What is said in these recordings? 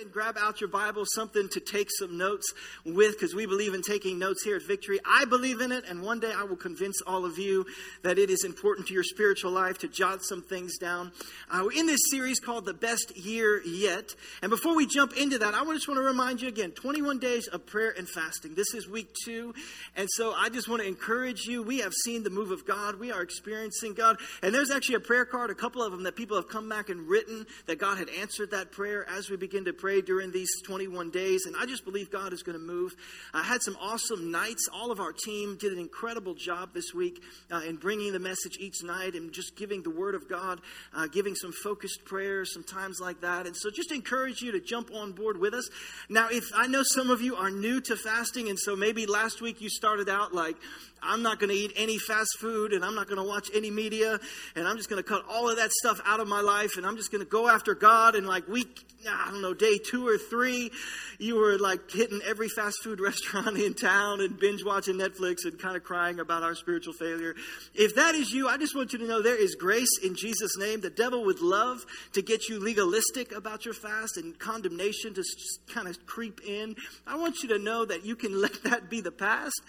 and grab out your Bible, something to take some notes with, because we believe in taking notes here at Victory. I believe in it, and one day I will convince all of you that it is important to your spiritual life to jot some things down. Uh, we're in this series called The Best Year Yet. And before we jump into that, I just want to remind you again 21 days of prayer and fasting. This is week two. And so I just want to encourage you. We have seen the move of God, we are experiencing God. And there's actually a prayer card, a couple of them that people have come back and written that God had answered that prayer as we begin to pray during these 21 days. And I just believe God is going to move. I had some awesome nights. All of our team did an incredible job this week uh, in bringing the message each night and just giving the Word of God, uh, giving some focused prayers, some times like that. And so just encourage you to jump on board with us. Now, if I know some of you are new to fasting, and so maybe last week you started out like, I'm not going to eat any fast food and I'm not going to watch any media and I'm just going to cut all of that stuff out of my life and I'm just going to go after God. And like week, I don't know, day two or three, you were like hitting every fast food restaurant in town and binge watching Netflix and kind of crying about our spiritual failure. If that is you, I just want you to know there is grace in Jesus' name. The devil would love to get you legalistic about your fast and condemnation to kind of creep in. I want you to know that you can let that be the past.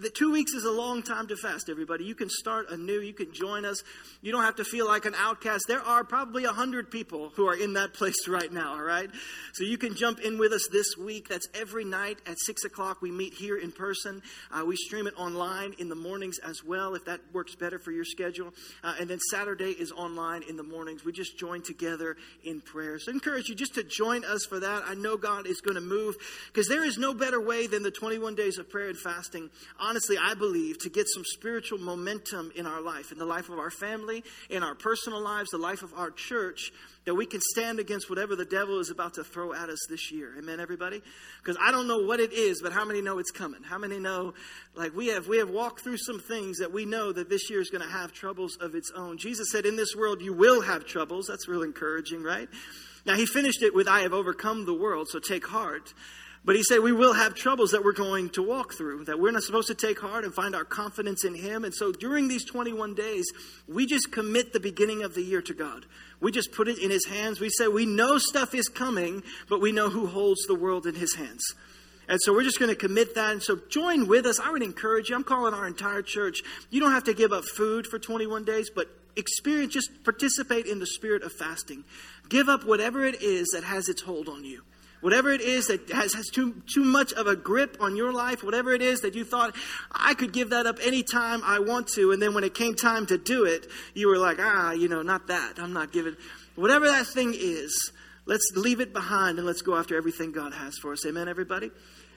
The two weeks is a long time to fast, everybody. You can start anew. You can join us. You don't have to feel like an outcast. There are probably a hundred people who are in that place right now, all right? So you can jump in with us this week. That's every night at 6 o'clock. We meet here in person. Uh, we stream it online in the mornings as well, if that works better for your schedule. Uh, and then Saturday is online in the mornings. We just join together in prayer. So I encourage you just to join us for that. I know God is going to move because there is no better way than the 21 days of prayer and fasting. Honestly, I believe believe, to get some spiritual momentum in our life, in the life of our family, in our personal lives, the life of our church, that we can stand against whatever the devil is about to throw at us this year. Amen, everybody? Because I don't know what it is, but how many know it's coming? How many know, like we have, we have walked through some things that we know that this year is going to have troubles of its own. Jesus said, in this world you will have troubles. That's real encouraging, right? Now, he finished it with, I have overcome the world, so take heart. But he said we will have troubles that we're going to walk through, that we're not supposed to take heart and find our confidence in him. And so during these 21 days, we just commit the beginning of the year to God. We just put it in his hands. We say we know stuff is coming, but we know who holds the world in his hands. And so we're just going to commit that. And so join with us. I would encourage you. I'm calling our entire church. You don't have to give up food for 21 days, but experience, just participate in the spirit of fasting. Give up whatever it is that has its hold on you. Whatever it is that has, has too, too much of a grip on your life, whatever it is that you thought, I could give that up anytime I want to, and then when it came time to do it, you were like, ah, you know, not that. I'm not giving. Whatever that thing is, let's leave it behind and let's go after everything God has for us. Amen, everybody?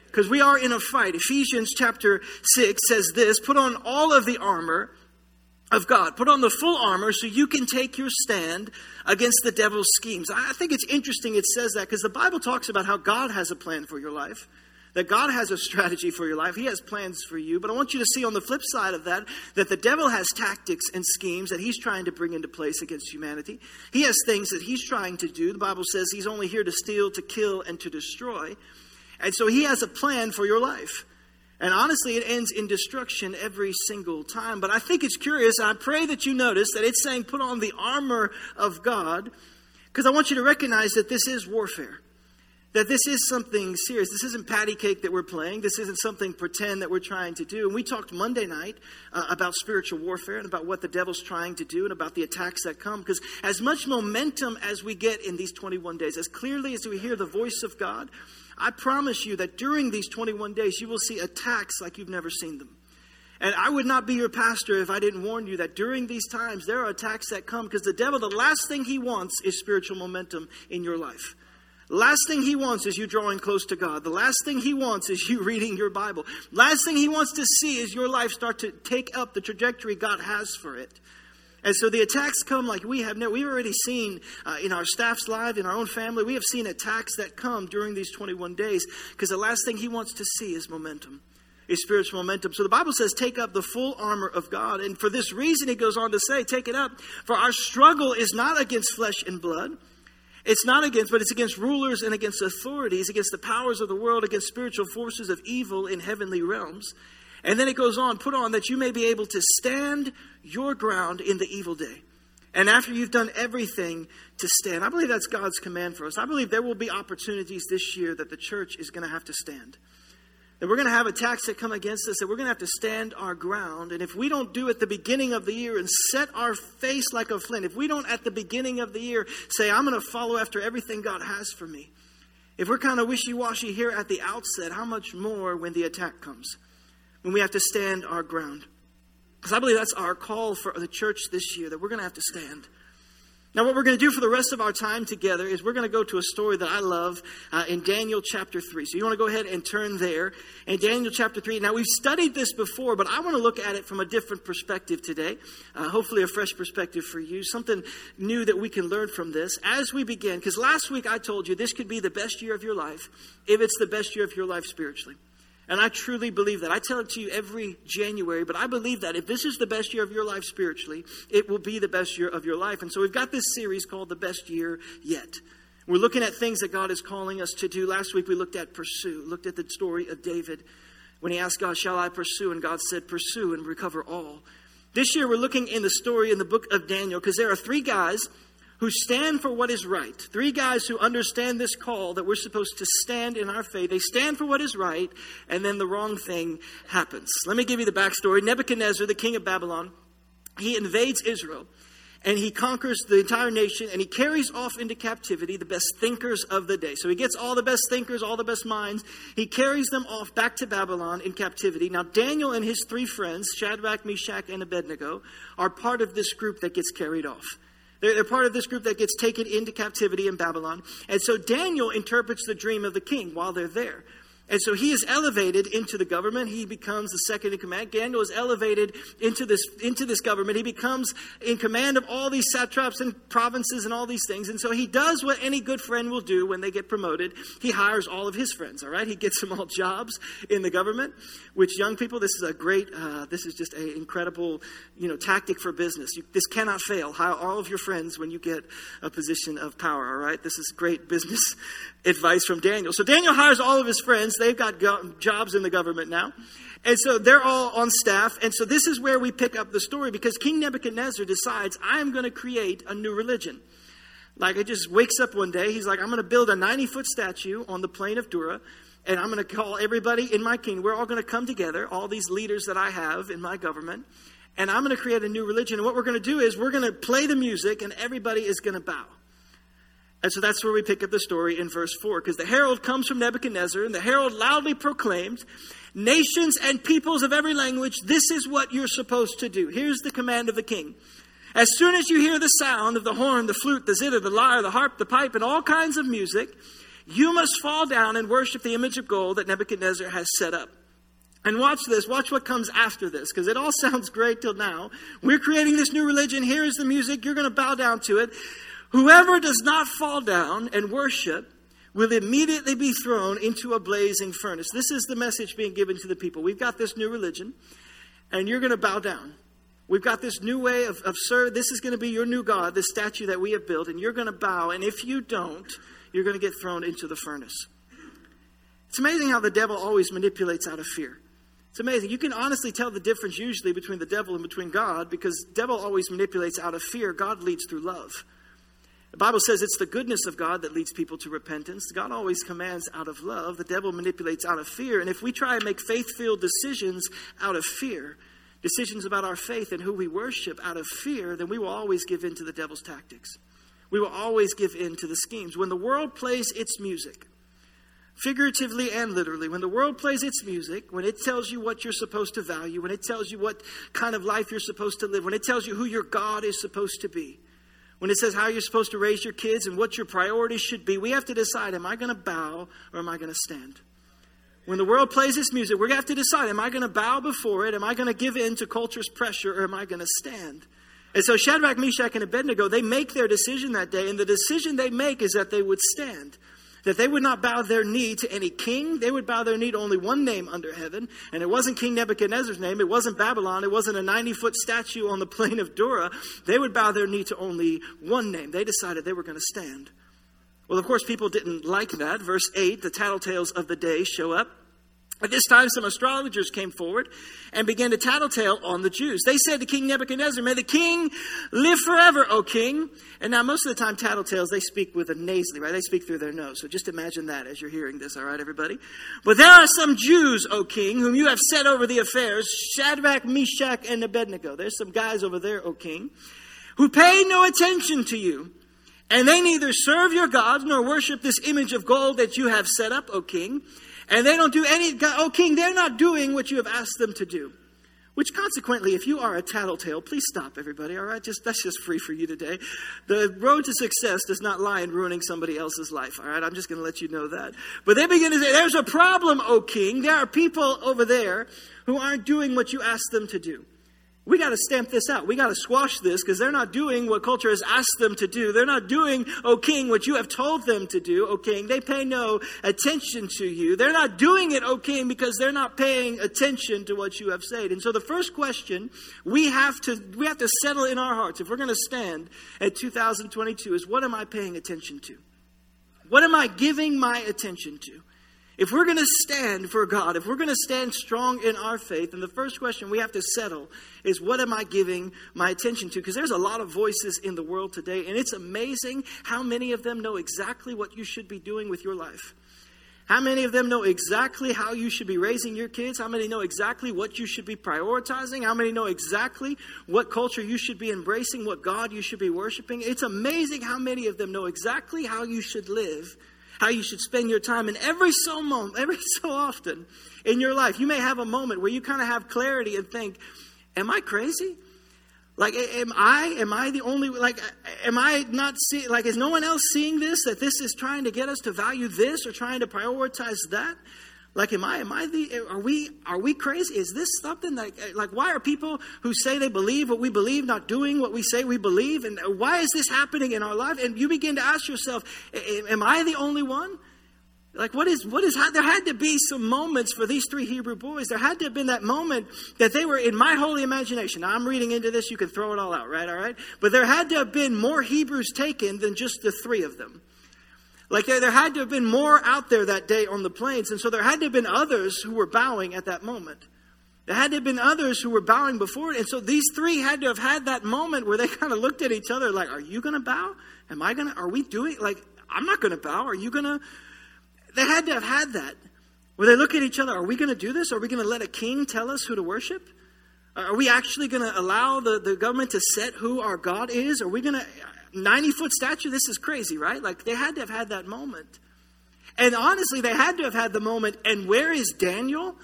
Because we are in a fight. Ephesians chapter 6 says this Put on all of the armor of God. Put on the full armor so you can take your stand against the devil's schemes. I think it's interesting it says that because the Bible talks about how God has a plan for your life, that God has a strategy for your life. He has plans for you. But I want you to see on the flip side of that that the devil has tactics and schemes that he's trying to bring into place against humanity. He has things that he's trying to do. The Bible says he's only here to steal, to kill, and to destroy. And so he has a plan for your life. And honestly, it ends in destruction every single time. But I think it's curious. I pray that you notice that it's saying put on the armor of God because I want you to recognize that this is warfare. That this is something serious. This isn't patty cake that we're playing. This isn't something pretend that we're trying to do. And we talked Monday night uh, about spiritual warfare and about what the devil's trying to do and about the attacks that come. Because as much momentum as we get in these 21 days, as clearly as we hear the voice of God, I promise you that during these 21 days, you will see attacks like you've never seen them. And I would not be your pastor if I didn't warn you that during these times, there are attacks that come because the devil, the last thing he wants is spiritual momentum in your life. Last thing he wants is you drawing close to God. The last thing he wants is you reading your Bible. Last thing he wants to see is your life start to take up the trajectory God has for it. And so the attacks come like we have never, we've already seen uh, in our staff's life, in our own family, we have seen attacks that come during these 21 days because the last thing he wants to see is momentum, is spiritual momentum. So the Bible says, take up the full armor of God. And for this reason, he goes on to say, take it up. For our struggle is not against flesh and blood. It's not against, but it's against rulers and against authorities, against the powers of the world, against spiritual forces of evil in heavenly realms. And then it goes on, put on that you may be able to stand your ground in the evil day. And after you've done everything to stand, I believe that's God's command for us. I believe there will be opportunities this year that the church is going to have to stand. That we're going to have attacks that come against us, that we're going to have to stand our ground. And if we don't do at the beginning of the year and set our face like a flint, if we don't at the beginning of the year say, I'm going to follow after everything God has for me, if we're kind of wishy washy here at the outset, how much more when the attack comes? When we have to stand our ground. Because I believe that's our call for the church this year, that we're going to have to stand. Now, what we're going to do for the rest of our time together is we're going to go to a story that I love uh, in Daniel chapter 3. So you want to go ahead and turn there. In Daniel chapter 3. Now, we've studied this before, but I want to look at it from a different perspective today. Uh, hopefully, a fresh perspective for you, something new that we can learn from this as we begin. Because last week I told you this could be the best year of your life if it's the best year of your life spiritually. And I truly believe that. I tell it to you every January, but I believe that if this is the best year of your life spiritually, it will be the best year of your life. And so we've got this series called The Best Year Yet. We're looking at things that God is calling us to do. Last week we looked at pursue, looked at the story of David when he asked God, Shall I pursue? And God said, Pursue and recover all. This year we're looking in the story in the book of Daniel because there are three guys who stand for what is right. Three guys who understand this call that we're supposed to stand in our faith. They stand for what is right, and then the wrong thing happens. Let me give you the backstory. Nebuchadnezzar, the king of Babylon, he invades Israel and he conquers the entire nation and he carries off into captivity the best thinkers of the day. So he gets all the best thinkers, all the best minds. He carries them off back to Babylon in captivity. Now, Daniel and his three friends, Shadrach, Meshach, and Abednego, are part of this group that gets carried off. They're, they're part of this group that gets taken into captivity in Babylon. And so Daniel interprets the dream of the king while they're there. And so he is elevated into the government. He becomes the second in command. Daniel is elevated into this, into this government. He becomes in command of all these satraps and provinces and all these things. And so he does what any good friend will do when they get promoted. He hires all of his friends, all right? He gets them all jobs in the government, which young people, this is a great, uh, this is just an incredible, you know, tactic for business. You, this cannot fail. Hire all of your friends when you get a position of power, all right? This is great business advice from Daniel. So Daniel hires all of his friends they've got go- jobs in the government now. And so they're all on staff. And so this is where we pick up the story because King Nebuchadnezzar decides, I'm going to create a new religion. Like, he just wakes up one day. He's like, I'm going to build a 90 foot statue on the plain of Dura. And I'm going to call everybody in my kingdom. We're all going to come together, all these leaders that I have in my government. And I'm going to create a new religion. And what we're going to do is we're going to play the music, and everybody is going to bow. And so that's where we pick up the story in verse 4, because the herald comes from Nebuchadnezzar, and the herald loudly proclaimed, Nations and peoples of every language, this is what you're supposed to do. Here's the command of the king. As soon as you hear the sound of the horn, the flute, the zither, the lyre, the harp, the pipe, and all kinds of music, you must fall down and worship the image of gold that Nebuchadnezzar has set up. And watch this, watch what comes after this, because it all sounds great till now. We're creating this new religion. Here is the music. You're going to bow down to it. Whoever does not fall down and worship will immediately be thrown into a blazing furnace. This is the message being given to the people. We've got this new religion, and you're going to bow down. We've got this new way of, of serve. This is going to be your new God, this statue that we have built, and you're going to bow. And if you don't, you're going to get thrown into the furnace. It's amazing how the devil always manipulates out of fear. It's amazing. You can honestly tell the difference usually between the devil and between God because devil always manipulates out of fear. God leads through love. The Bible says it's the goodness of God that leads people to repentance. God always commands out of love. The devil manipulates out of fear. And if we try and make faith filled decisions out of fear, decisions about our faith and who we worship out of fear, then we will always give in to the devil's tactics. We will always give in to the schemes. When the world plays its music, figuratively and literally, when the world plays its music, when it tells you what you're supposed to value, when it tells you what kind of life you're supposed to live, when it tells you who your God is supposed to be, when it says how you're supposed to raise your kids and what your priorities should be, we have to decide am I going to bow or am I going to stand? When the world plays this music, we have to decide am I going to bow before it? Am I going to give in to culture's pressure or am I going to stand? And so Shadrach, Meshach, and Abednego, they make their decision that day, and the decision they make is that they would stand that they would not bow their knee to any king. They would bow their knee to only one name under heaven. And it wasn't King Nebuchadnezzar's name. It wasn't Babylon. It wasn't a 90 foot statue on the plain of Dura. They would bow their knee to only one name. They decided they were going to stand. Well, of course, people didn't like that. Verse 8, the tattletales of the day show up. At this time, some astrologers came forward and began to tattletale on the Jews. They said to King Nebuchadnezzar, May the king live forever, O king. And now, most of the time, tattletales, they speak with a nasally, right? They speak through their nose. So just imagine that as you're hearing this, all right, everybody? But there are some Jews, O king, whom you have set over the affairs Shadrach, Meshach, and Abednego. There's some guys over there, O king, who pay no attention to you. And they neither serve your gods nor worship this image of gold that you have set up, O king. And they don't do any, oh king, they're not doing what you have asked them to do. Which consequently, if you are a tattletale, please stop, everybody, all right? Just That's just free for you today. The road to success does not lie in ruining somebody else's life, all right? I'm just going to let you know that. But they begin to say, there's a problem, O king. There are people over there who aren't doing what you asked them to do. We got to stamp this out. We got to squash this because they're not doing what culture has asked them to do. They're not doing, O king, what you have told them to do, O king. They pay no attention to you. They're not doing it, O king, because they're not paying attention to what you have said. And so the first question we have to we have to settle in our hearts if we're going to stand at 2022 is what am I paying attention to? What am I giving my attention to? If we're going to stand for God, if we're going to stand strong in our faith, then the first question we have to settle is what am I giving my attention to? Because there's a lot of voices in the world today, and it's amazing how many of them know exactly what you should be doing with your life. How many of them know exactly how you should be raising your kids? How many know exactly what you should be prioritizing? How many know exactly what culture you should be embracing, what God you should be worshiping? It's amazing how many of them know exactly how you should live how you should spend your time. And every so moment, every so often in your life, you may have a moment where you kind of have clarity and think, "Am I crazy? Like, am I? Am I the only? Like, am I not seeing? Like, is no one else seeing this? That this is trying to get us to value this or trying to prioritize that?" Like, am I, am I the, are we, are we crazy? Is this something that, like, why are people who say they believe what we believe not doing what we say we believe? And why is this happening in our life? And you begin to ask yourself, am I the only one? Like, what is, what is, there had to be some moments for these three Hebrew boys. There had to have been that moment that they were in my holy imagination. Now, I'm reading into this, you can throw it all out, right? All right? But there had to have been more Hebrews taken than just the three of them. Like there, had to have been more out there that day on the plains. And so there had to have been others who were bowing at that moment. There had to have been others who were bowing before it. And so these three had to have had that moment where they kind of looked at each other like, Are you going to bow? Am I going to? Are we doing? Like, I'm not going to bow. Are you going to? They had to have had that. Where they look at each other, Are we going to do this? Are we going to let a king tell us who to worship? Uh, are we actually going to allow the, the government to set who our God is? Are we going to 90 foot statue, this is crazy, right? Like they had to have had that moment. And honestly, they had to have had the moment. And where is Daniel?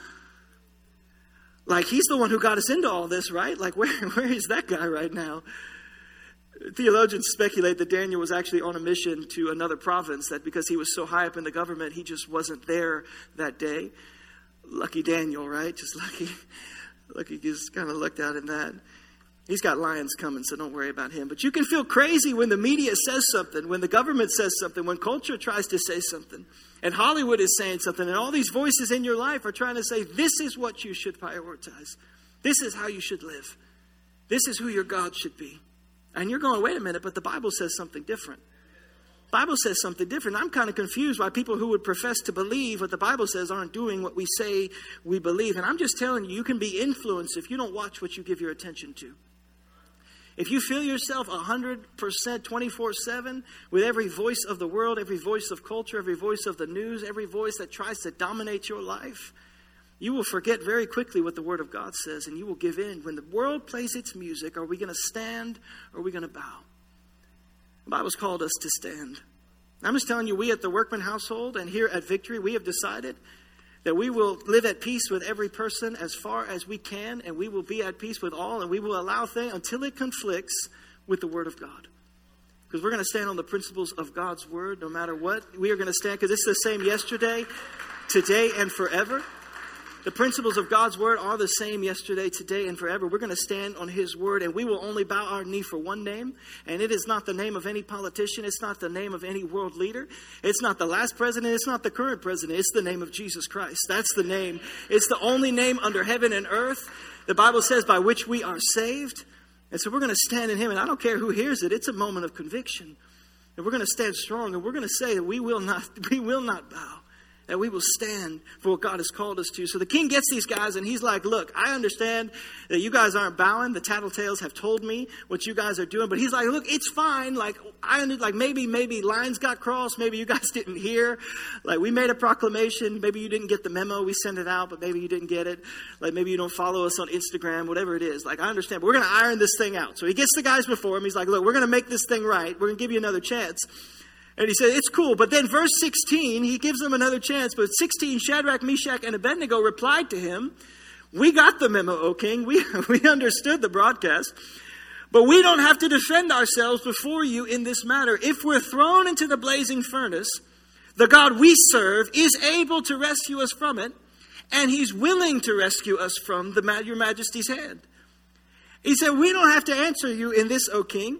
Like he's the one who got us into all this, right? Like where, where is that guy right now? Theologians speculate that Daniel was actually on a mission to another province, that because he was so high up in the government, he just wasn't there that day. Lucky Daniel, right? Just lucky. Lucky just kind of looked out in that. He's got lions coming, so don't worry about him. But you can feel crazy when the media says something, when the government says something, when culture tries to say something, and Hollywood is saying something, and all these voices in your life are trying to say, this is what you should prioritize. This is how you should live. This is who your God should be. And you're going, wait a minute, but the Bible says something different. Bible says something different. I'm kind of confused why people who would profess to believe what the Bible says aren't doing what we say we believe. And I'm just telling you, you can be influenced if you don't watch what you give your attention to. If you feel yourself 100% 24 7 with every voice of the world, every voice of culture, every voice of the news, every voice that tries to dominate your life, you will forget very quickly what the Word of God says and you will give in. When the world plays its music, are we going to stand or are we going to bow? The Bible's called us to stand. I'm just telling you, we at the Workman household and here at Victory, we have decided that we will live at peace with every person as far as we can, and we will be at peace with all, and we will allow things until it conflicts with the Word of God. Because we're going to stand on the principles of God's Word no matter what. We are going to stand because it's the same yesterday, today, and forever. The principles of God's word are the same yesterday, today, and forever. We're going to stand on his word, and we will only bow our knee for one name, and it is not the name of any politician. It's not the name of any world leader. It's not the last president. It's not the current president. It's the name of Jesus Christ. That's the name. It's the only name under heaven and earth. The Bible says by which we are saved. And so we're going to stand in him, and I don't care who hears it. It's a moment of conviction. And we're going to stand strong, and we're going to say that we will not, we will not bow that we will stand for what God has called us to. So the king gets these guys and he's like, Look, I understand that you guys aren't bowing. The tattletales have told me what you guys are doing. But he's like, Look, it's fine. Like, I like maybe, maybe lines got crossed. Maybe you guys didn't hear. Like, we made a proclamation. Maybe you didn't get the memo. We sent it out, but maybe you didn't get it. Like, maybe you don't follow us on Instagram, whatever it is. Like, I understand. But we're going to iron this thing out. So he gets the guys before him. He's like, Look, we're going to make this thing right. We're going to give you another chance. And he said, It's cool. But then, verse 16, he gives them another chance. But 16, Shadrach, Meshach, and Abednego replied to him, We got the memo, O king. We, we understood the broadcast. But we don't have to defend ourselves before you in this matter. If we're thrown into the blazing furnace, the God we serve is able to rescue us from it, and he's willing to rescue us from the, your majesty's hand. He said, We don't have to answer you in this, O king.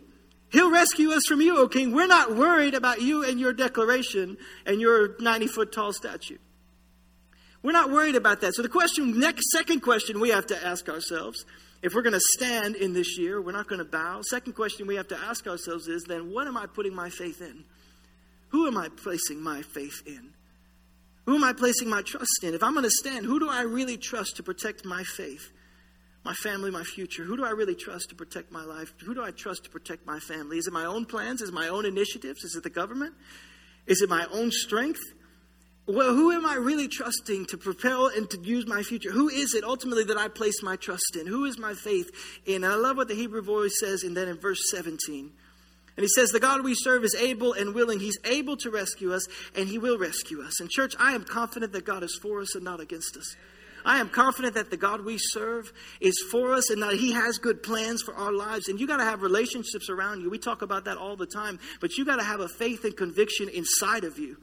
He'll rescue us from you, O king. We're not worried about you and your declaration and your 90 foot tall statue. We're not worried about that. So the question, next, second question we have to ask ourselves, if we're going to stand in this year, we're not going to bow. Second question we have to ask ourselves is then what am I putting my faith in? Who am I placing my faith in? Who am I placing my trust in? If I'm going to stand, who do I really trust to protect my faith? My family, my future? Who do I really trust to protect my life? Who do I trust to protect my family? Is it my own plans? Is it my own initiatives? Is it the government? Is it my own strength? Well, who am I really trusting to propel and to use my future? Who is it ultimately that I place my trust in? Who is my faith in? And I love what the Hebrew voice says, and then in verse 17. And he says, The God we serve is able and willing. He's able to rescue us, and he will rescue us. And, church, I am confident that God is for us and not against us. I am confident that the God we serve is for us and that He has good plans for our lives. And you got to have relationships around you. We talk about that all the time, but you got to have a faith and conviction inside of you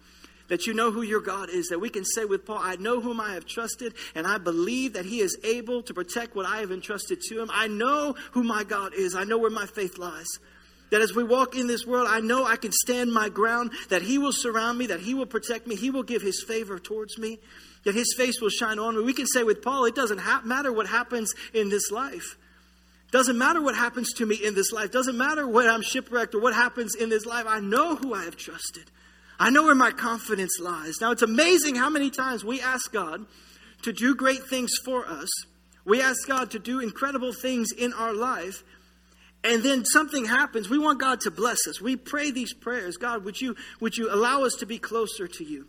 that you know who your God is, that we can say with Paul, I know whom I have trusted, and I believe that he is able to protect what I have entrusted to him. I know who my God is, I know where my faith lies. That as we walk in this world, I know I can stand my ground, that he will surround me, that he will protect me, he will give his favor towards me that his face will shine on me. We can say with Paul, it doesn't ha- matter what happens in this life. Doesn't matter what happens to me in this life. Doesn't matter what I'm shipwrecked or what happens in this life. I know who I have trusted. I know where my confidence lies. Now, it's amazing how many times we ask God to do great things for us. We ask God to do incredible things in our life. And then something happens. We want God to bless us. We pray these prayers. God, would you, would you allow us to be closer to you?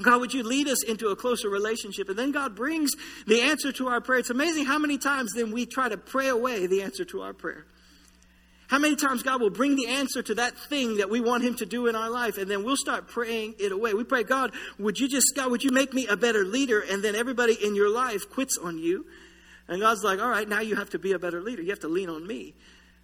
God, would you lead us into a closer relationship? And then God brings the answer to our prayer. It's amazing how many times then we try to pray away the answer to our prayer. How many times God will bring the answer to that thing that we want Him to do in our life, and then we'll start praying it away. We pray, God, would you just, God, would you make me a better leader? And then everybody in your life quits on you. And God's like, all right, now you have to be a better leader. You have to lean on me.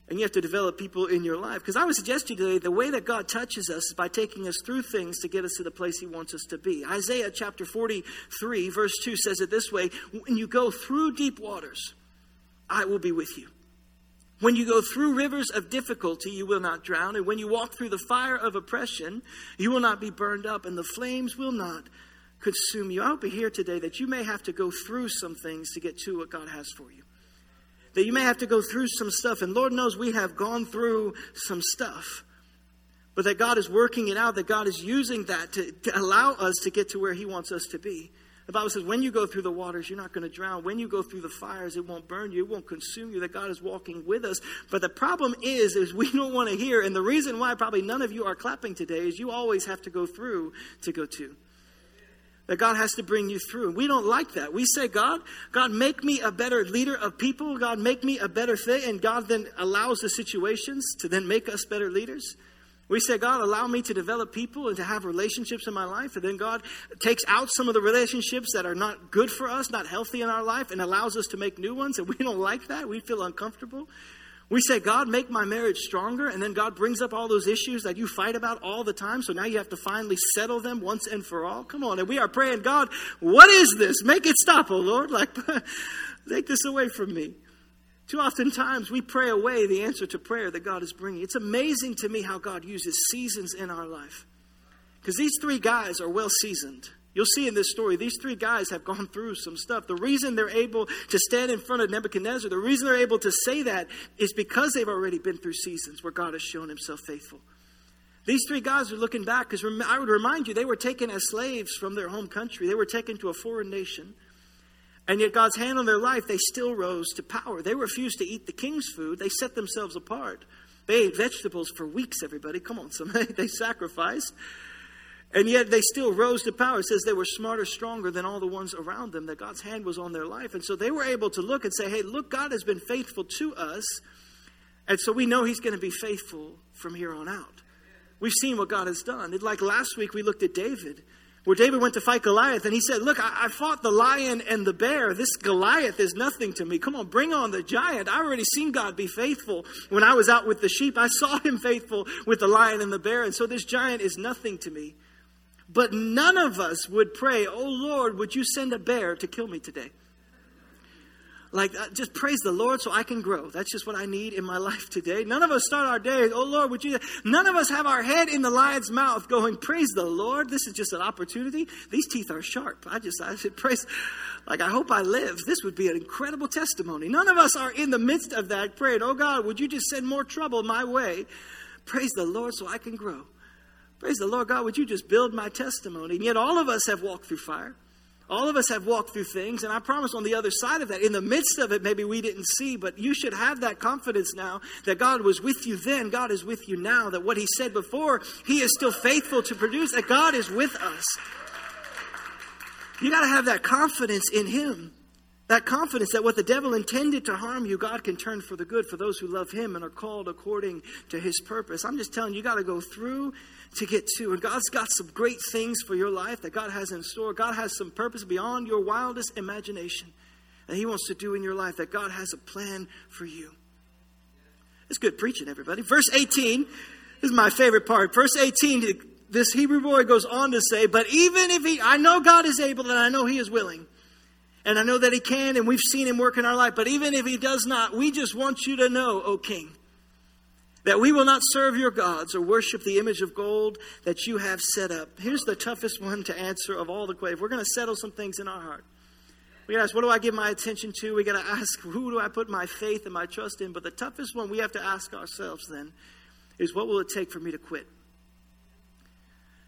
And you have to develop people in your life. Because I would suggest to you today the way that God touches us is by taking us through things to get us to the place He wants us to be. Isaiah chapter 43, verse 2 says it this way When you go through deep waters, I will be with you. When you go through rivers of difficulty, you will not drown. And when you walk through the fire of oppression, you will not be burned up, and the flames will not consume you. I hope hear today that you may have to go through some things to get to what God has for you that you may have to go through some stuff. And Lord knows we have gone through some stuff. But that God is working it out, that God is using that to, to allow us to get to where He wants us to be. The Bible says, when you go through the waters, you're not going to drown. When you go through the fires, it won't burn you. It won't consume you. That God is walking with us. But the problem is, is we don't want to hear. And the reason why probably none of you are clapping today is you always have to go through to go to that God has to bring you through. We don't like that. We say, God, God, make me a better leader of people. God, make me a better thing. And God then allows the situations to then make us better leaders. We say, God, allow me to develop people and to have relationships in my life. And then God takes out some of the relationships that are not good for us, not healthy in our life, and allows us to make new ones. And we don't like that. We feel uncomfortable. We say, God, make my marriage stronger, and then God brings up all those issues that you fight about all the time, so now you have to finally settle them once and for all. Come on, and we are praying, God, what is this? Make it stop, oh Lord. Like, take this away from me. Too often times we pray away the answer to prayer that God is bringing. It's amazing to me how God uses seasons in our life. Because these three guys are well seasoned. You'll see in this story, these three guys have gone through some stuff. The reason they're able to stand in front of Nebuchadnezzar, the reason they're able to say that is because they've already been through seasons where God has shown himself faithful. These three guys are looking back because I would remind you, they were taken as slaves from their home country. They were taken to a foreign nation. And yet, God's hand on their life, they still rose to power. They refused to eat the king's food, they set themselves apart. They ate vegetables for weeks, everybody. Come on, somebody. They sacrificed. And yet they still rose to power. It says they were smarter, stronger than all the ones around them, that God's hand was on their life. And so they were able to look and say, hey, look, God has been faithful to us. And so we know He's going to be faithful from here on out. We've seen what God has done. Like last week, we looked at David, where David went to fight Goliath, and he said, Look, I, I, fought the lion and the bear. This Goliath is nothing to me. Come on, bring on the giant. I already seen God be faithful when I was out with the sheep. I saw him faithful with the lion and the bear, and so this giant is nothing to me. But none of us would pray, Oh Lord, would you send a bear to kill me today? like uh, just praise the lord so i can grow. That's just what i need in my life today. None of us start our day oh lord would you none of us have our head in the lion's mouth going praise the lord this is just an opportunity. These teeth are sharp. I just i should praise like i hope i live. This would be an incredible testimony. None of us are in the midst of that praying oh god would you just send more trouble my way? Praise the lord so i can grow praise the lord god would you just build my testimony and yet all of us have walked through fire all of us have walked through things, and I promise on the other side of that, in the midst of it, maybe we didn't see, but you should have that confidence now that God was with you then, God is with you now, that what He said before, He is still faithful to produce, that God is with us. You got to have that confidence in Him. That confidence that what the devil intended to harm you, God can turn for the good for those who love Him and are called according to His purpose. I'm just telling you, you got to go through to get to. And God's got some great things for your life that God has in store. God has some purpose beyond your wildest imagination that He wants to do in your life, that God has a plan for you. It's good preaching, everybody. Verse 18, this is my favorite part. Verse 18, this Hebrew boy goes on to say, But even if he, I know God is able and I know He is willing. And I know that He can, and we've seen Him work in our life. But even if He does not, we just want you to know, O King, that we will not serve your gods or worship the image of gold that you have set up. Here's the toughest one to answer of all the questions. We're going to settle some things in our heart. We got to ask, what do I give my attention to? We got to ask, who do I put my faith and my trust in? But the toughest one we have to ask ourselves then is, what will it take for me to quit?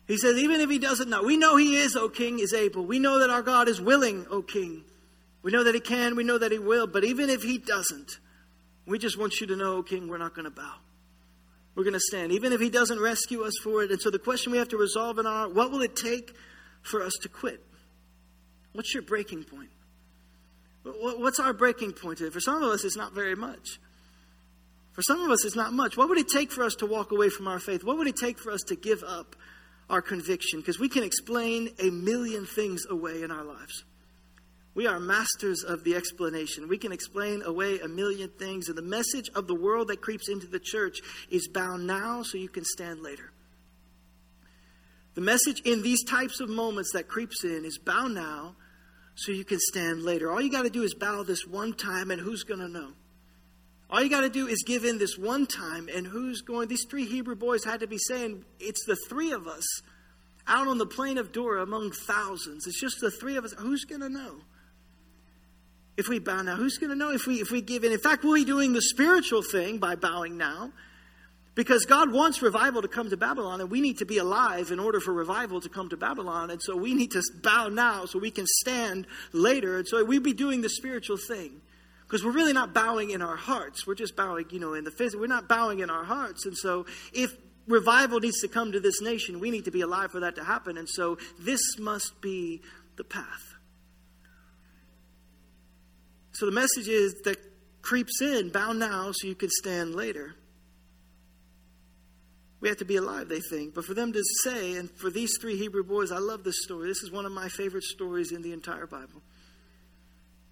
He says, even if he doesn't know, we know he is, O king, is able. We know that our God is willing, O king. We know that he can, we know that he will. But even if he doesn't, we just want you to know, O king, we're not going to bow we're going to stand, even if He doesn't rescue us for it. And so the question we have to resolve in our what will it take for us to quit? What's your breaking point? What's our breaking point? For some of us, it's not very much. For some of us, it's not much. What would it take for us to walk away from our faith? What would it take for us to give up our conviction? Because we can explain a million things away in our lives. We are masters of the explanation. We can explain away a million things, and the message of the world that creeps into the church is bound now so you can stand later. The message in these types of moments that creeps in is bow now so you can stand later. All you got to do is bow this one time, and who's going to know? All you got to do is give in this one time, and who's going? These three Hebrew boys had to be saying, It's the three of us out on the plain of Dura among thousands. It's just the three of us. Who's going to know? if we bow now? Who's going to know if we if we give in? In fact, we'll be doing the spiritual thing by bowing now. Because God wants revival to come to Babylon, and we need to be alive in order for revival to come to Babylon. And so we need to bow now so we can stand later. And so we'd be doing the spiritual thing. Because we're really not bowing in our hearts. We're just bowing, you know, in the physical. We're not bowing in our hearts. And so if revival needs to come to this nation, we need to be alive for that to happen. And so this must be the path. So the message is that creeps in, bow now so you can stand later. We have to be alive, they think. But for them to say, and for these three Hebrew boys, I love this story. This is one of my favorite stories in the entire Bible.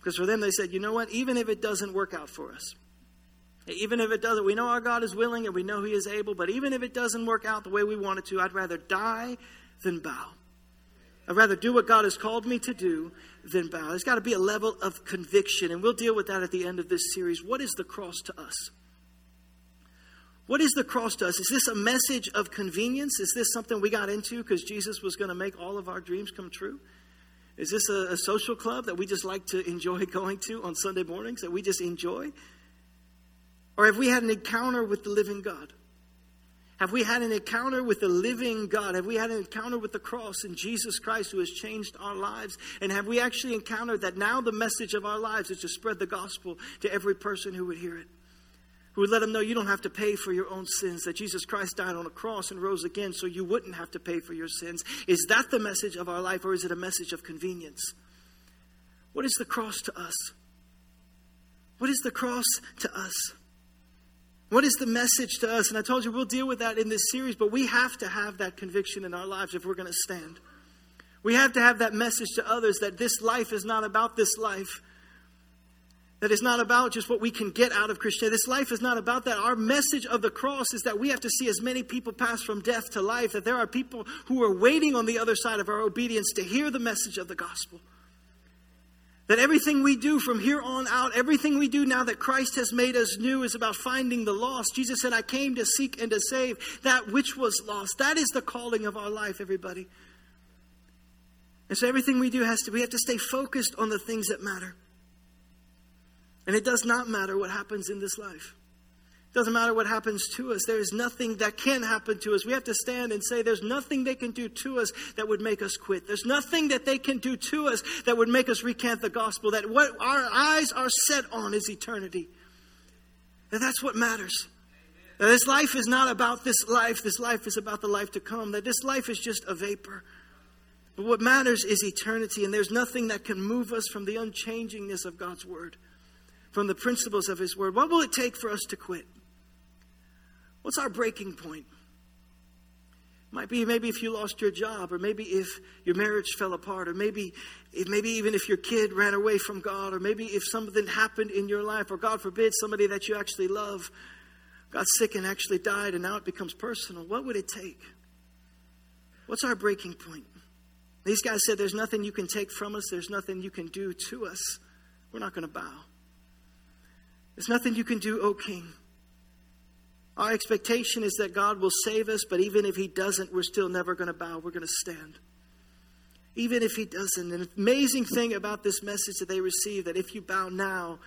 Because for them, they said, you know what? Even if it doesn't work out for us, even if it doesn't, we know our God is willing and we know He is able, but even if it doesn't work out the way we want it to, I'd rather die than bow. I'd rather do what God has called me to do than bow. There's got to be a level of conviction, and we'll deal with that at the end of this series. What is the cross to us? What is the cross to us? Is this a message of convenience? Is this something we got into because Jesus was going to make all of our dreams come true? Is this a, a, social club that we just like to enjoy going to on Sunday mornings that we just enjoy? Or have we had an encounter with the living God? Have we had an encounter with the living God? Have we had an encounter with the cross and Jesus Christ who has changed our lives? And have we actually encountered that now the message of our lives is to spread the gospel to every person who would hear it? Who would let them know you don't have to pay for your own sins, that Jesus Christ died on a cross and rose again so you wouldn't have to pay for your sins? Is that the message of our life or is it a message of convenience? What is the cross to us? What is the cross to us? What is the message to us? And I told you we'll deal with that in this series, but we have to have that conviction in our lives if we're going to stand. We have to have that message to others that this life is not about this life. That it's not about just what we can get out of Christianity. This life is not about that. Our message of the cross is that we have to see as many people pass from death to life, that there are people who are waiting on the other side of our obedience to hear the message of the gospel. That everything we do from here on out, everything we do now that Christ has made us new is about finding the lost. Jesus said, I came to seek and to save that which was lost. That is the calling of our life, everybody. And so everything we do has to, we have to stay focused on the things that matter. And it does not matter what happens in this life. It doesn't matter what happens to us. There is nothing that can happen to us. We have to stand and say, There's nothing they can do to us that would make us quit. There's nothing that they can do to us that would make us recant the gospel. That what our eyes are set on is eternity. And that's what matters. That this life is not about this life. This life is about the life to come. That this life is just a vapor. But what matters is eternity, and there's nothing that can move us from the unchangingness of God's word, from the principles of His word. What will it take for us to quit? What's our breaking point? Might be maybe if you lost your job, or maybe if your marriage fell apart, or maybe if maybe even if your kid ran away from God, or maybe if something happened in your life, or God forbid somebody that you actually love got sick and actually died, and now it becomes personal. What would it take? What's our breaking point? These guys said, There's nothing you can take from us, there's nothing you can do to us. We're not going to bow. There's nothing you can do, O King. Our expectation is that God will save us, but even if He doesn't, we're still never going to bow. We're going to stand. Even if He doesn't. An amazing thing about this message that they receive that if you bow now,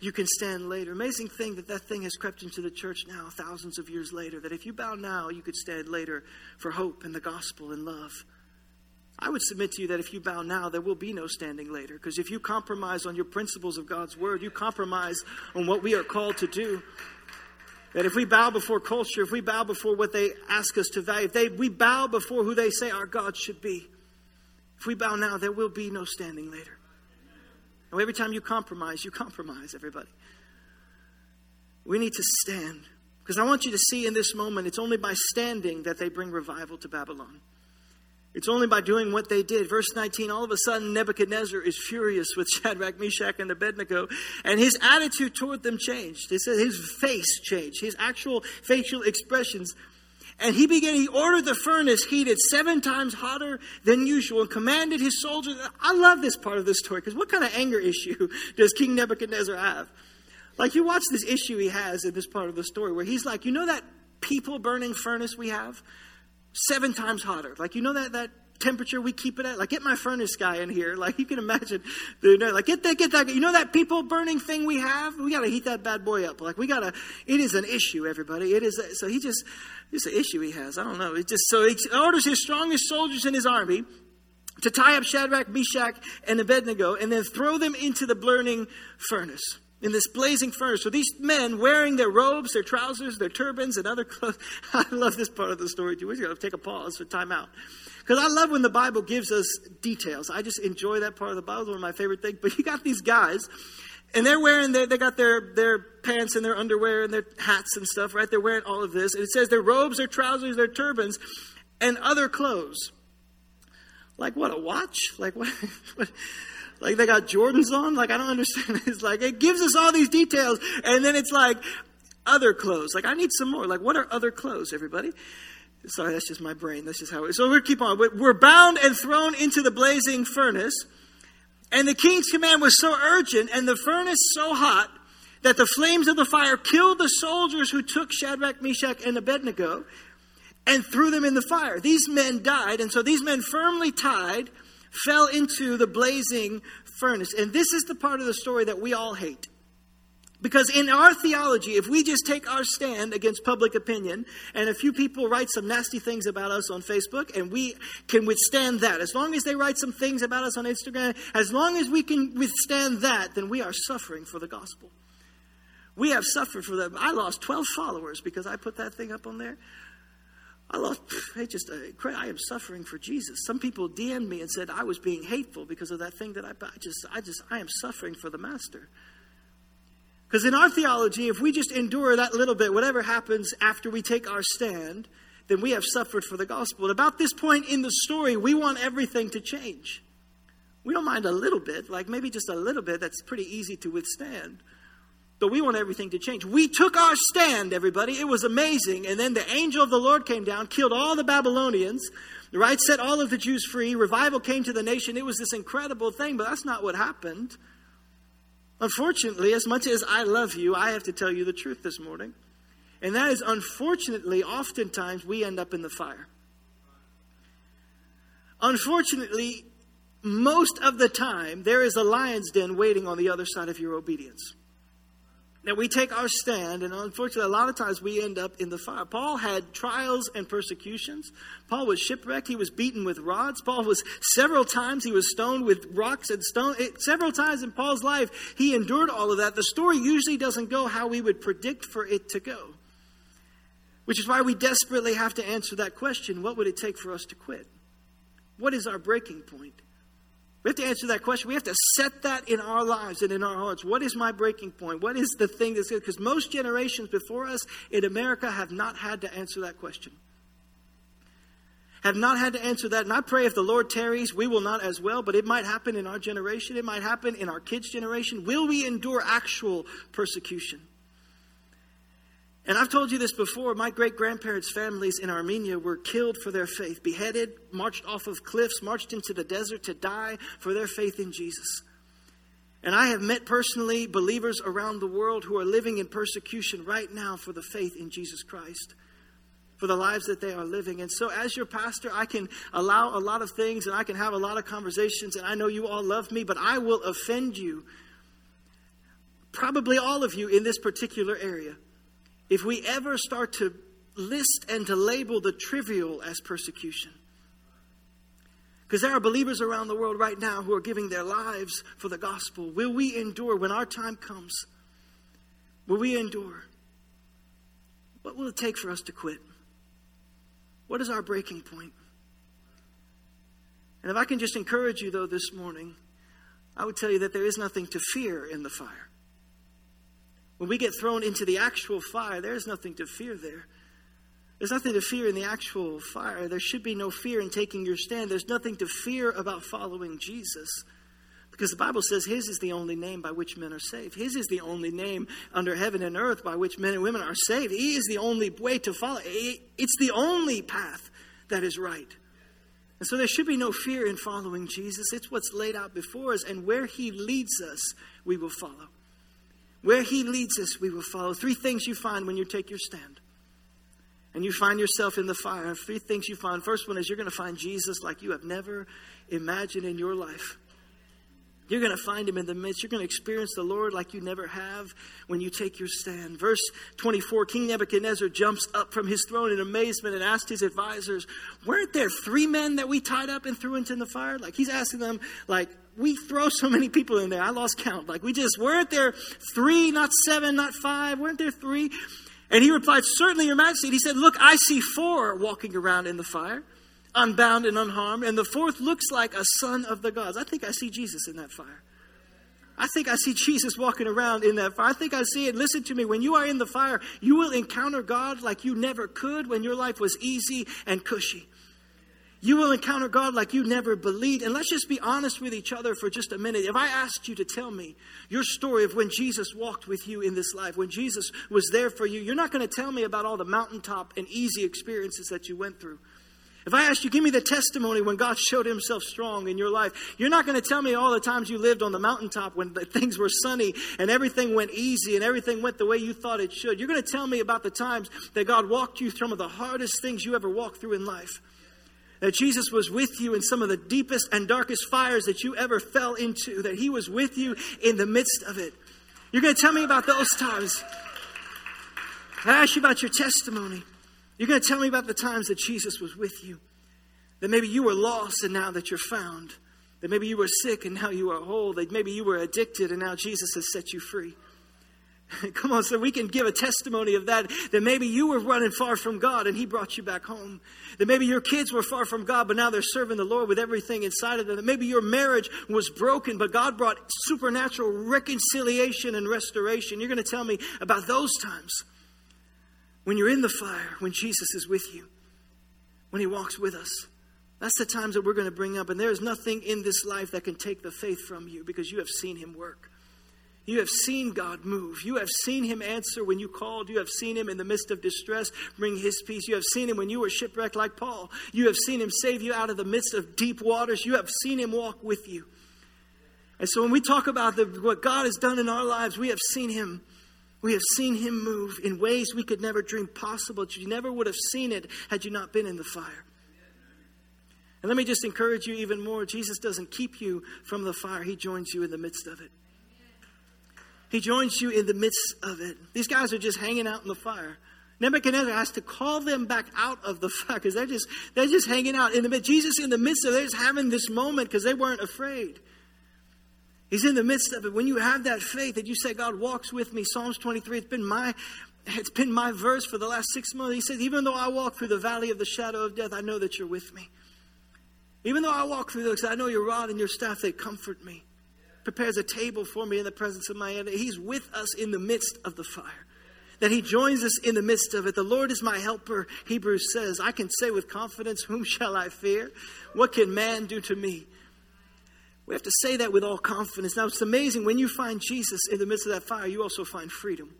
you can stand later. Amazing thing that that thing has crept into the church now, thousands of years later, that if you bow now, you could stand later for hope and the gospel and love. I would submit to you that if you bow now, there will be no standing later. Because if you compromise on your principles of God's word, you compromise on what we are called to do. That if we bow before culture, if we bow before what they ask us to value, if they, we bow before who they say our God should be, if we bow now, there will be no standing later. And every time you compromise, you compromise, everybody. We need to stand. Because I want you to see in this moment, it's only by standing that they bring revival to Babylon. It's only by doing what they did. Verse 19, all of a sudden, Nebuchadnezzar is furious with Shadrach, Meshach, and Abednego, and his attitude toward them changed. It says his face changed, his actual facial expressions. And he began, he ordered the furnace heated seven times hotter than usual and commanded his soldiers. I love this part of the story because what kind of anger issue does King Nebuchadnezzar have? Like, you watch this issue he has in this part of the story where he's like, you know that people burning furnace we have? Seven times hotter. Like, you know that, that temperature we keep it at? Like, get my furnace guy in here. Like, you can imagine, you know, like, get that, get that. You know that people burning thing we have? We got to heat that bad boy up. Like, we got to, it is an issue, everybody. It is, a, so he just, it's an issue he has. I don't know. It just, so he orders his strongest soldiers in his army to tie up Shadrach, Meshach, and Abednego and then throw them into the burning furnace in this blazing furnace. So these men wearing their robes, their trousers, their turbans, and other clothes. I love this part of the story too. We're going to take a pause for time out. Because I love when the Bible gives us details. I just enjoy that part of the Bible. It's one of my favorite things. But you got these guys, and they're wearing, their, they got their, their pants and their underwear and their hats and stuff, right? They're wearing all of this. And it says their robes, their trousers, their turbans, and other clothes. Like what, a watch? Like what? like they got Jordans on. Like I don't understand. It's like it gives us all these details, and then it's like other clothes. Like I need some more. Like what are other clothes, everybody? Sorry, that's just my brain. That's just how it is. So we keep on. We're bound and thrown into the blazing furnace. And the king's command was so urgent and the furnace so hot that the flames of the fire killed the soldiers who took Shadrach, Meshach, and Abednego and threw them in the fire. These men died, and so these men firmly tied fell into the blazing furnace. And this is the part of the story that we all hate. Because in our theology, if we just take our stand against public opinion and a few people write some nasty things about us on Facebook and we can withstand that, as long as they write some things about us on Instagram, as long as we can withstand that, then we are suffering for the gospel. We have suffered for that. I lost 12 followers because I put that thing up on there. I lost, I just, uh, I am suffering for Jesus. Some people DM'd me and said I was being hateful because of that thing that I, I just, I just, I am suffering for the master. Because in our theology, if we just endure that little bit, whatever happens after we take our stand, then we have suffered for the gospel. At about this point in the story, we want everything to change. We don't mind a little bit, like maybe just a little bit, that's pretty easy to withstand. But we want everything to change. We took our stand, everybody. It was amazing. And then the angel of the Lord came down, killed all the Babylonians, right? Set all of the Jews free. Revival came to the nation. It was this incredible thing, but that's not what happened. Unfortunately, as much as I love you, I have to tell you the truth this morning. And that is, unfortunately, oftentimes we end up in the fire. Unfortunately, most of the time, there is a lion's den waiting on the other side of your obedience that we take our stand, and unfortunately, a lot of times we end up in the fire. Paul had trials and persecutions. Paul was shipwrecked. He was beaten with rods. Paul was several times, he was stoned with rocks and stone. It, several times in Paul's life, he endured all of that. The story usually doesn't go how we would predict for it to go, which is why we desperately have to answer that question what would it take for us to quit? What is our breaking point? We have to answer that question. We have to set that in our lives and in our hearts. What is my breaking point? What is the thing that's good? Because most generations before us in America have not had to answer that question. Have not had to answer that. And I pray if the Lord tarries, we will not as well, but it might happen in our generation. It might happen in our kids' generation. Will we endure actual persecution? And I've told you this before. My great grandparents' families in Armenia were killed for their faith, beheaded, marched off of cliffs, marched into the desert to die for their faith in Jesus. And I have met personally believers around the world who are living in persecution right now for the faith in Jesus Christ, for the lives that they are living. And so, as your pastor, I can allow a lot of things and I can have a lot of conversations, and I know you all love me, but I will offend you, probably all of you in this particular area if we ever start to list and to label the trivial as persecution. Because there are believers around the world right now who are giving their lives for the gospel. Will we endure when our time comes? Will we endure? What will it take for us to quit? What is our breaking point? And if I can just encourage you, though, this morning, I would tell you that there is nothing to fear in the fire. When we get thrown into the actual fire, there's nothing to fear there. There's nothing to fear in the actual fire. There should be no fear in taking your stand. There's nothing to fear about following Jesus. Because the Bible says His is the only name by which men are saved. His is the only name under heaven and earth by which men and women are saved. He is the only way to follow. It's the only path that is right. And so there should be no fear in following Jesus. It's what's laid out before us, and where He leads us, we will follow. Where He leads us, we will follow. Three things you find when you take your stand. And you find yourself in the fire. Three things you find. First one is you're going to find Jesus like you have never imagined in your life. You're going to find him in the midst. You're going to experience the Lord like you never have when you take your stand. Verse 24 King Nebuchadnezzar jumps up from his throne in amazement and asked his advisors, Weren't there three men that we tied up and threw into the fire? Like he's asking them, like, we throw so many people in there. I lost count. Like we just weren't there three, not seven, not five. Weren't there three? And he replied, Certainly, Your Majesty. And he said, Look, I see four walking around in the fire, unbound and unharmed. And the fourth looks like a son of the gods. I think I see Jesus in that fire. I think I see Jesus walking around in that fire. I think I see it. Listen to me. When you are in the fire, you will encounter God like you never could when your life was easy and cushy. You will encounter God like you never believed. And let's just be honest with each other for just a minute. If I asked you to tell me your story of when Jesus walked with you in this life, when Jesus was there for you, you're not going to tell me about all the mountaintop and easy experiences that you went through. If I asked you, give me the testimony when God showed himself strong in your life, you're not going to tell me all the times you lived on the mountaintop when things were sunny and everything went easy and everything went the way you thought it should. You're going to tell me about the times that God walked you through some of the hardest things you ever walked through in life that Jesus was with you in some of the deepest and darkest fires that you ever fell into, that He was with you in the midst of it. You're going to tell me about those times. I ask you about your testimony. You're going to tell me about the times that Jesus was with you. That maybe you were lost and now that you're found. That maybe you were sick and now you are whole. That maybe you were addicted and now Jesus has set you free. Come on, so we can give a testimony of that. That maybe you were running far from God and He brought you back home. That maybe your kids were far from God, but now they're serving the Lord with everything inside of them. That maybe your marriage was broken, but God brought supernatural reconciliation and restoration. You're going to tell me about those times when you're in the fire, when Jesus is with you, when He walks with us. That's the times that we're going to bring up. And there is nothing in this life that can take the faith from you because you have seen Him work. You have seen God move. You have seen Him answer when you called. You have seen Him in the midst of distress bring His peace. You have seen Him when you were shipwrecked like Paul. You have seen Him save you out of the midst of deep waters. You have seen Him walk with you. And so when we talk about the, what God has done in our lives, we have seen Him. We have seen Him move in ways we could never dream possible. You never would have seen it had you not been in the fire. And let me just encourage you even more Jesus doesn't keep you from the fire, He joins you in the midst of it. He joins you in the midst of it. These guys are just hanging out in the fire. Nebuchadnezzar has to call them back out of the fire because they're just they're just hanging out in the midst. Jesus in the midst of it, they're just having this moment because they weren't afraid. He's in the midst of it. When you have that faith that you say, God walks with me, Psalms 23, it's been my it's been my verse for the last six months. He says, even though I walk through the valley of the shadow of death, I know that you're with me. Even though I walk through those, I know your rod and your staff, they comfort me prepares a table for me in the presence of my enemy. He's with us in the midst of the fire. That he joins us in the midst of it. The Lord is my helper, Hebrews says. I can say with confidence, Whom shall I fear? What can man do to me? We have to say that with all confidence. Now, it's amazing when you find Jesus in the midst of that fire, you also find freedom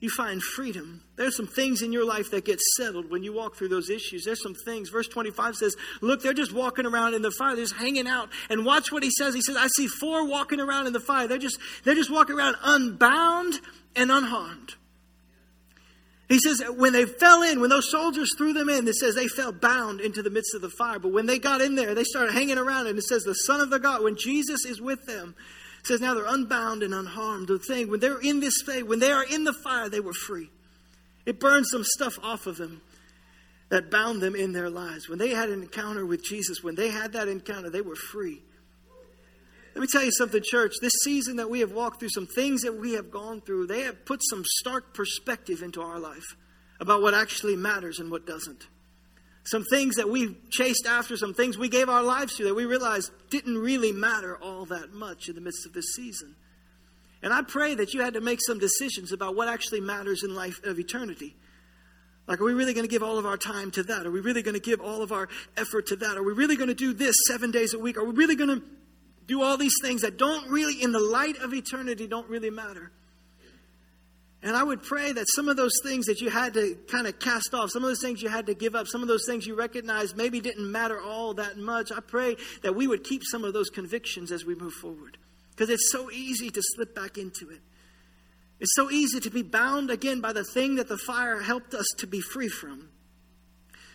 you find freedom. There's some things in your life that get settled when you walk through those issues. There's some things. Verse 25 says, Look, they're just walking around in the fire. They're just hanging out. And watch what he says. He says, I see four walking around in the fire. They're just, they're just walking around unbound and unharmed. He says, when they fell in, when those soldiers threw them in, it says they fell bound into the midst of the fire. But when they got in there, they started hanging around, and it says, the Son of the God, when Jesus is with them, it says now they're unbound and unharmed. The thing, when they're in this faith, when they are in the fire, they were free. It burned some stuff off of them that bound them in their lives. When they had an encounter with Jesus, when they had that encounter, they were free. Let me tell you something, church. This season that we have walked through, some things that we have gone through, they have put some stark perspective into our life about what actually matters and what doesn't some things that we chased after, some things we gave our lives to that we realized didn't really matter all that much in the midst of this season. And I pray that you had to make some decisions about what actually matters in life of eternity. Like, are we really going to give all of our time to that? Are we really going to give all of our effort to that? Are we really going to do this seven days a week? Are we really going to do all these things that don't really, in the light of eternity, don't really matter? And I would pray that some of those things that you had to kind of cast off, some of those things you had to give up, some of those things you recognized maybe didn't matter all that much, I pray that we would keep some of those convictions as we move forward. Because it's so easy to slip back into it. It's so easy to be bound again by the thing that the fire helped us to be free from.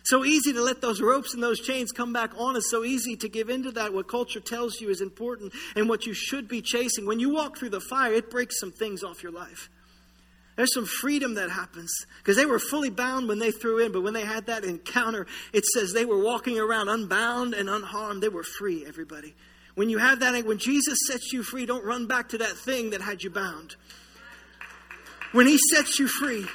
So easy to let those ropes and those chains come back on. us. so easy to give into that. What culture tells you is important and what you should be chasing. When you walk through the fire, it breaks some things off your life. There's some freedom that happens because they were fully bound when they threw in, but when they had that encounter, it says they were walking around unbound and unharmed. They were free, everybody. When you have that, when Jesus sets you free, don't run back to that thing that had you bound. When He sets you free,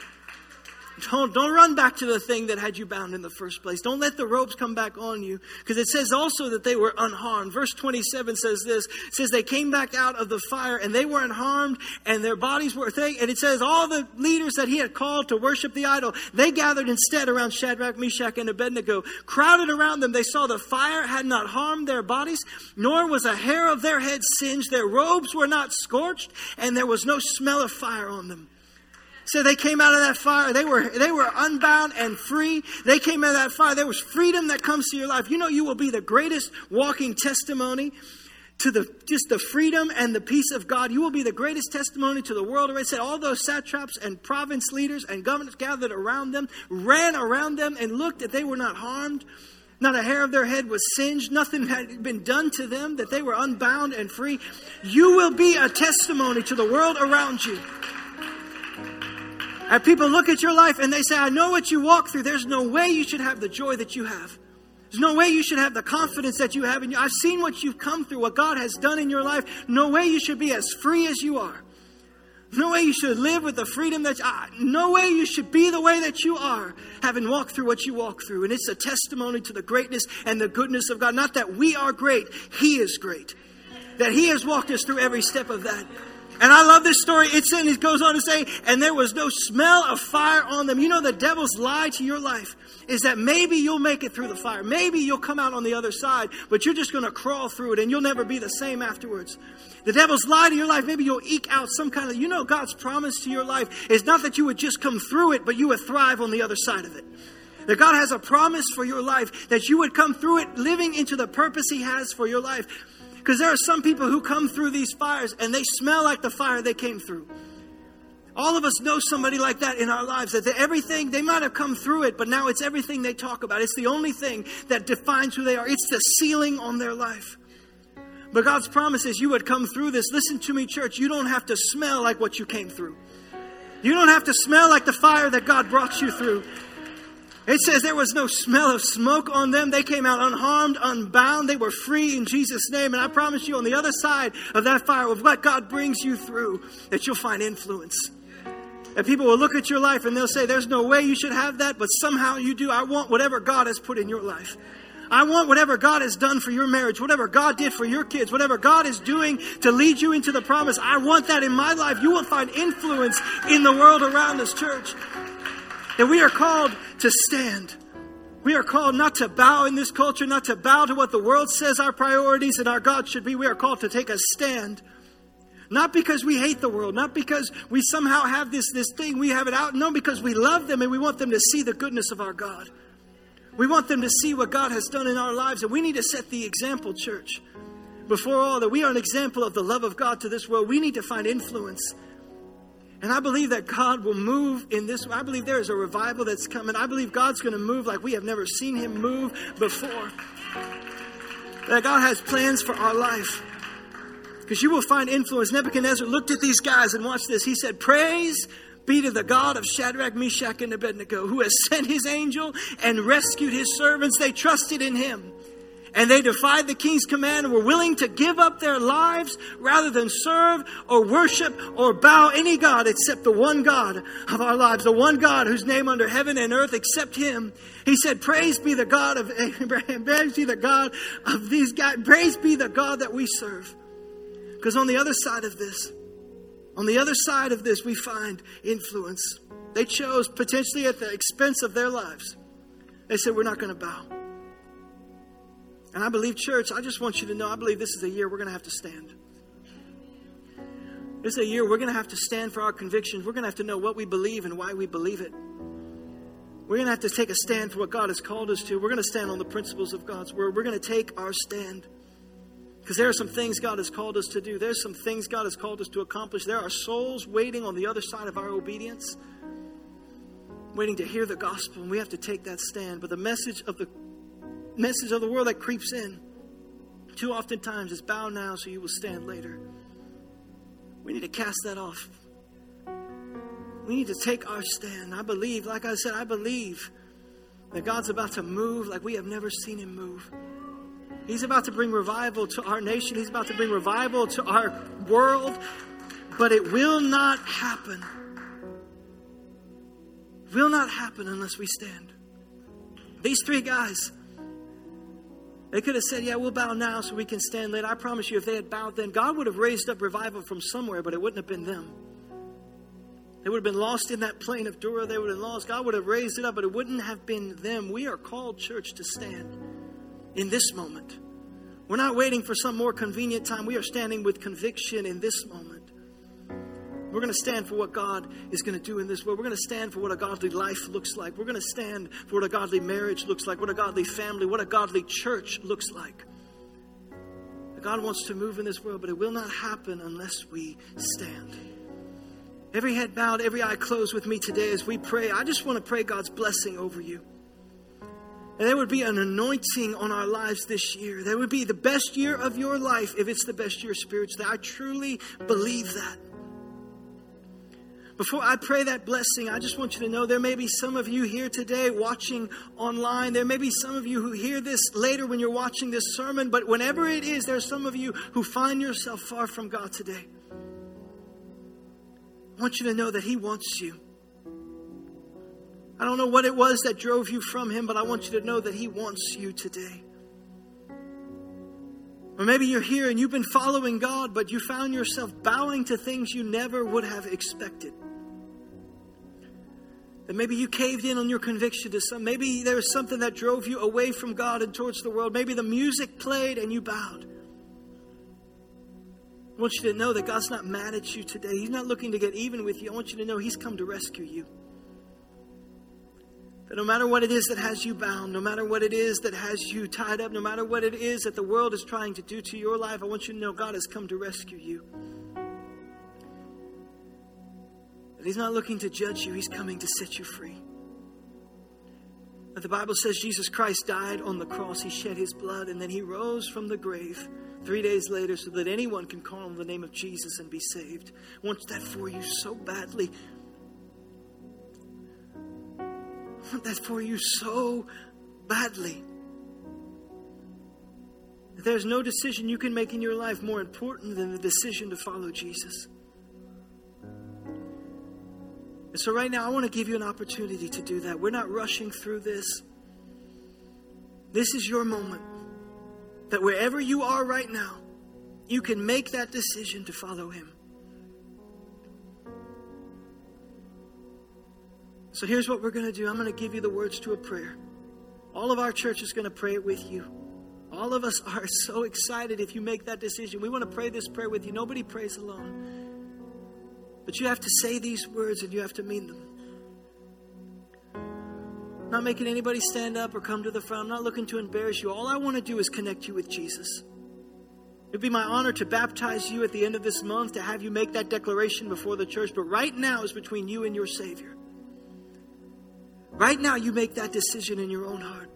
don't, don't run back to the thing that had you bound in the first place. Don't let the ropes come back on you. Because it says also that they were unharmed. Verse 27 says this. Says they came back out of the fire and they were unharmed and their bodies were thing. And it says all the leaders that he had called to worship the idol, they gathered instead around Shadrach, Meshach, and Abednego. Crowded around them, they saw the fire had not harmed their bodies, nor was a hair of their head singed. Their robes were not scorched, and there was no smell of fire on them. So they came out of that fire. They were, they were unbound and free. They came out of that fire. There was freedom that comes to your life. You know, you will be the greatest walking testimony to the just the freedom and the peace of God. You will be the greatest testimony to the world. I said all those satraps and province leaders and governors gathered around them, ran around them, and looked that they were not harmed. Not a hair of their head was singed. Nothing had been done to them, that they were unbound and free. You will be a testimony to the world around you. And people look at your life and they say, I know what you walk through. There's no way you should have the joy that you have. There's no way you should have the confidence that you have in you. I've seen what you've come through, what God has done in your life. No way you should be as free as you are. No way you should live with the freedom that, uh, no way you should be the way that you are, having walked through what you walk through. And it's a testimony to the greatness and the goodness of God. Not that we are great, He is great. That He has walked us through every step of that. And I love this story. It's in, it goes on to say, and there was no smell of fire on them. You know, the devil's lie to your life is that maybe you'll make it through the fire. Maybe you'll come out on the other side, but you're just going to crawl through it and you'll never be the same afterwards. The devil's lie to your life. Maybe you'll eke out some kind of, you know, God's promise to your life is not that you would just come through it, but you would thrive on the other side of it. That God has a promise for your life, that you would come through it living into the purpose He has for your life. Because there are some people who come through these fires and they smell like the fire they came through. All of us know somebody like that in our lives that everything, they might have come through it, but now it's everything they talk about. It's the only thing that defines who they are. It's the ceiling on their life. But God's promise is you would come through this. Listen to me, church. You don't have to smell like what you came through. You don't have to smell like the fire that God brought you through. It says there was no smell of smoke on them. They came out unharmed, unbound. They were free in Jesus' name. And I promise you, on the other side of that fire, of what God brings you through, that you'll find influence. And people will look at your life and they'll say, There's no way you should have that, but somehow you do. I want whatever God has put in your life. I want whatever God has done for your marriage, whatever God did for your kids, whatever God is doing to lead you into the promise. I want that in my life. You will find influence in the world around us, church. And we are called to stand. We are called not to bow in this culture, not to bow to what the world says our priorities and our God should be. We are called to take a stand. Not because we hate the world, not because we somehow have this, this thing, we have it out. No, because we love them and we want them to see the goodness of our God. We want them to see what God has done in our lives, and we need to set the example, church. Before all, that we are an example of the love of God to this world. We need to find influence and I believe that God will move in this. way. I believe there is a revival that's coming. I believe God's going to move like we have never seen Him move before. That God has plans for our life. Because you will find influence. Nebuchadnezzar looked at these guys and watched this. He said, Praise be to the God of Shadrach, Meshach, and Abednego, who has sent his angel and rescued his servants. They trusted in him. And they defied the king's command and were willing to give up their lives rather than serve or worship or bow any God except the one God of our lives, the one God whose name under heaven and earth except him. He said, Praise be the God of Abraham, praise be the God of these guys, praise be the God that we serve. Because on the other side of this, on the other side of this, we find influence. They chose potentially at the expense of their lives. They said, We're not going to bow. And I believe, church, I just want you to know I believe this is a year we're going to have to stand. This is a year we're going to have to stand for our convictions. We're going to have to know what we believe and why we believe it. We're going to have to take a stand for what God has called us to. We're going to stand on the principles of God's word. We're going to take our stand. Because there are some things God has called us to do. There's some things God has called us to accomplish. There are souls waiting on the other side of our obedience, waiting to hear the gospel, and we have to take that stand. But the message of the message of the world that creeps in too often times is bow now so you will stand later. We need to cast that off. We need to take our stand. I believe, like I said, I believe that God's about to move like we have never seen him move. He's about to bring revival to our nation. He's about to bring revival to our world. But it will not happen. Will not happen unless we stand. These three guys, they could have said, Yeah, we'll bow now so we can stand later. I promise you, if they had bowed then, God would have raised up revival from somewhere, but it wouldn't have been them. They would have been lost in that plain of Dura. They would have lost. God would have raised it up, but it wouldn't have been them. We are called, church, to stand in this moment. We're not waiting for some more convenient time. We are standing with conviction in this moment. We're going to stand for what God is going to do in this world. We're going to stand for what a godly life looks like. We're going to stand for what a godly marriage looks like, what a godly family, what a godly church looks like. God wants to move in this world, but it will not happen unless we stand. Every head bowed, every eye closed with me today as we pray. I just want to pray God's blessing over you. And there would be an anointing on our lives this year. There would be the best year of your life if it's the best year spiritually. I truly believe that. Before I pray that blessing, I just want you to know there may be some of you here today watching online. There may be some of you who hear this later when you're watching this sermon, but whenever it is, there's some of you who find yourself far from God today. I want you to know that He wants you. I don't know what it was that drove you from Him, but I want you to know that He wants you today. Or maybe you're here and you've been following God, but you found yourself bowing to things you never would have expected. That maybe you caved in on your conviction to some. Maybe there was something that drove you away from God and towards the world. Maybe the music played and you bowed. I want you to know that God's not mad at you today. He's not looking to get even with you. I want you to know He's come to rescue you. That no matter what it is that has you bound, no matter what it is that has you tied up, no matter what it is that the world is trying to do to your life, I want you to know God has come to rescue you. That He's not looking to judge you, He's coming to set you free. That the Bible says Jesus Christ died on the cross, He shed His blood, and then He rose from the grave three days later so that anyone can call on the name of Jesus and be saved. I want that for you so badly. I want that for you so badly. There's no decision you can make in your life more important than the decision to follow Jesus. So, right now, I want to give you an opportunity to do that. We're not rushing through this. This is your moment. That wherever you are right now, you can make that decision to follow Him. So, here's what we're going to do I'm going to give you the words to a prayer. All of our church is going to pray it with you. All of us are so excited if you make that decision. We want to pray this prayer with you. Nobody prays alone. But you have to say these words and you have to mean them. I'm not making anybody stand up or come to the front. I'm not looking to embarrass you. All I want to do is connect you with Jesus. It'd be my honor to baptize you at the end of this month, to have you make that declaration before the church. But right now is between you and your Savior. Right now, you make that decision in your own heart.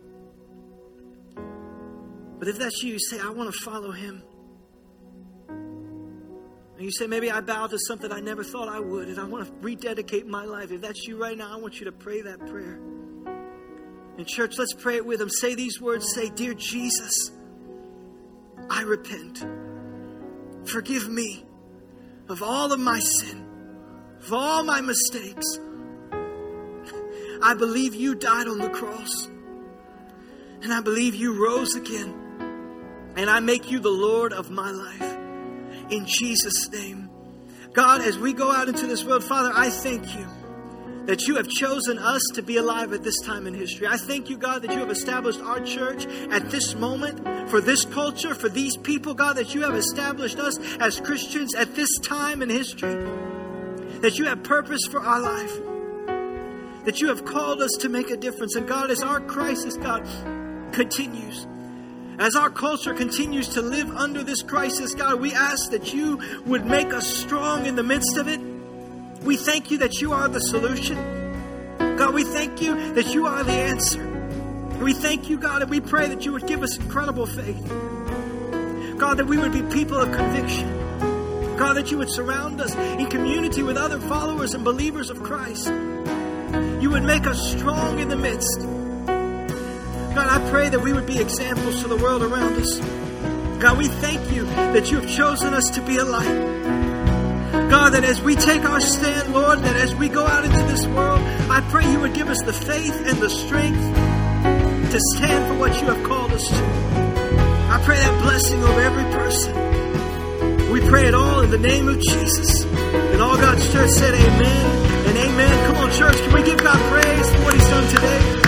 But if that's you, you say, I want to follow Him. And you say, maybe I bow to something I never thought I would, and I want to rededicate my life. If that's you right now, I want you to pray that prayer. In church, let's pray it with them. Say these words Say, Dear Jesus, I repent. Forgive me of all of my sin, of all my mistakes. I believe you died on the cross, and I believe you rose again, and I make you the Lord of my life in Jesus' name. God, as we go out into this world, Father, I thank you that you have chosen us to be alive at this time in history. I thank you, God, that you have established our church at this moment for this culture, for these people, God, that you have established us as Christians at this time in history, that you have purpose for our life, that you have called us to make a difference. And God, as our crisis, God, continues, as our culture continues to live under this crisis, God, we ask that you would make us strong in the midst of it. We thank you that you are the solution. God, we thank you that you are the answer. We thank you, God, and we pray that you would give us incredible faith. God, that we would be people of conviction. God, that you would surround us in community with other followers and believers of Christ. You would make us strong in the midst. God, I pray that we would be examples to the world around us. God, we thank you that you have chosen us to be a light. God, that as we take our stand, Lord, that as we go out into this world, I pray you would give us the faith and the strength to stand for what you have called us to. I pray that blessing over every person. We pray it all in the name of Jesus. And all God's church said, Amen and amen. Come on, church, can we give God praise for what He's done today?